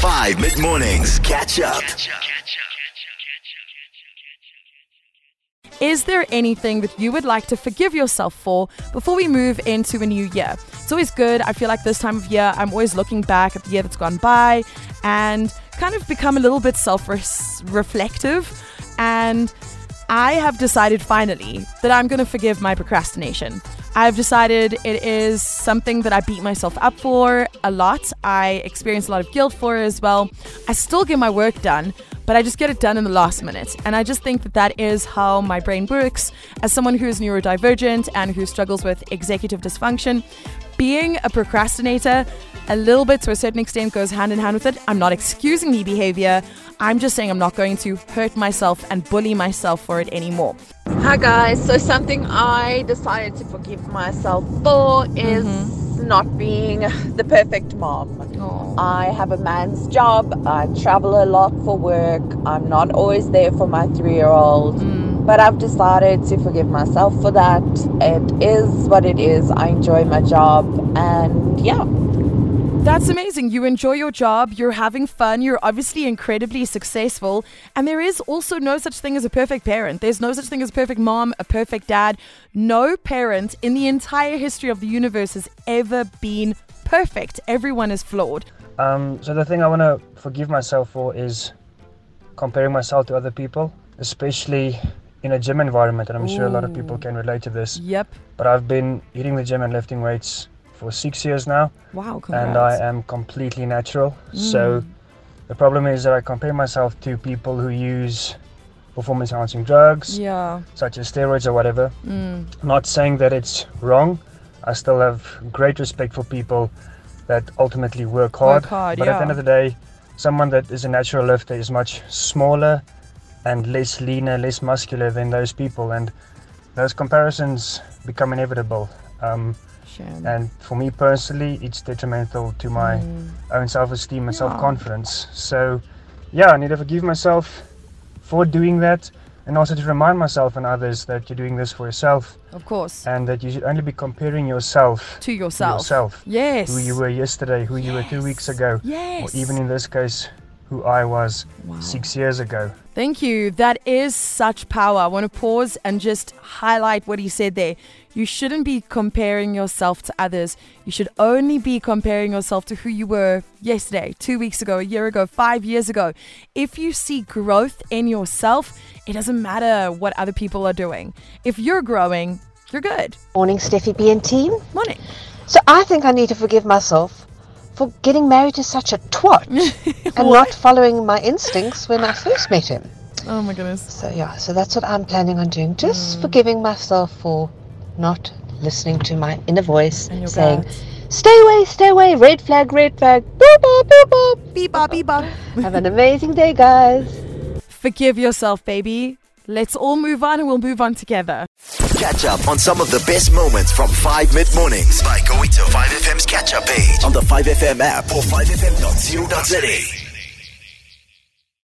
5 mid mornings. Catch up. Is there anything that you would like to forgive yourself for before we move into a new year? It's always good. I feel like this time of year, I'm always looking back at the year that's gone by and kind of become a little bit self reflective. And I have decided finally that I'm going to forgive my procrastination. I've decided it is something that I beat myself up for a lot. I experience a lot of guilt for it as well. I still get my work done, but I just get it done in the last minute. And I just think that that is how my brain works. As someone who is neurodivergent and who struggles with executive dysfunction, being a procrastinator, a little bit to a certain extent goes hand in hand with it. I'm not excusing the behavior. I'm just saying I'm not going to hurt myself and bully myself for it anymore. Hi guys, so something I decided to forgive myself for is mm-hmm. not being the perfect mom. Aww. I have a man's job, I travel a lot for work, I'm not always there for my three year old. Mm. But I've decided to forgive myself for that. It is what it is. I enjoy my job, and yeah, that's amazing. You enjoy your job, you're having fun, you're obviously incredibly successful, and there is also no such thing as a perfect parent. There's no such thing as a perfect mom, a perfect dad. No parent in the entire history of the universe has ever been perfect. Everyone is flawed. Um, so the thing I want to forgive myself for is comparing myself to other people, especially in a gym environment, and I'm Ooh. sure a lot of people can relate to this. Yep. But I've been hitting the gym and lifting weights for six years now. Wow, congrats. And I am completely natural. Mm. So the problem is that I compare myself to people who use performance enhancing drugs, yeah. such as steroids or whatever. Mm. Not saying that it's wrong. I still have great respect for people that ultimately work hard. Work hard but yeah. at the end of the day, someone that is a natural lifter is much smaller and less leaner, less muscular than those people. And those comparisons become inevitable. Um, and for me personally, it's detrimental to my mm. own self esteem and yeah. self confidence. So, yeah, I need to forgive myself for doing that and also to remind myself and others that you're doing this for yourself. Of course. And that you should only be comparing yourself to yourself. To yourself. Yes. Who you were yesterday, who yes. you were two weeks ago. Yes. Or even in this case, who I was wow. six years ago. Thank you. That is such power. I want to pause and just highlight what he said there. You shouldn't be comparing yourself to others. You should only be comparing yourself to who you were yesterday, two weeks ago, a year ago, five years ago. If you see growth in yourself, it doesn't matter what other people are doing. If you're growing, you're good. Morning, Steffi B and team. Morning. So I think I need to forgive myself for getting married to such a twat and not following my instincts when I first met him. Oh my goodness. So yeah, so that's what I'm planning on doing. Just mm. forgiving myself for not listening to my inner voice and saying, Stay away, stay away, red flag, red flag, boop boop boop boop. Beep bop, beep bop. Have an amazing day, guys. Forgive yourself, baby. Let's all move on and we'll move on together. Catch up on some of the best moments from 5 mid mornings by going to 5FM's catch up page on the 5FM app or 5FM.co.za.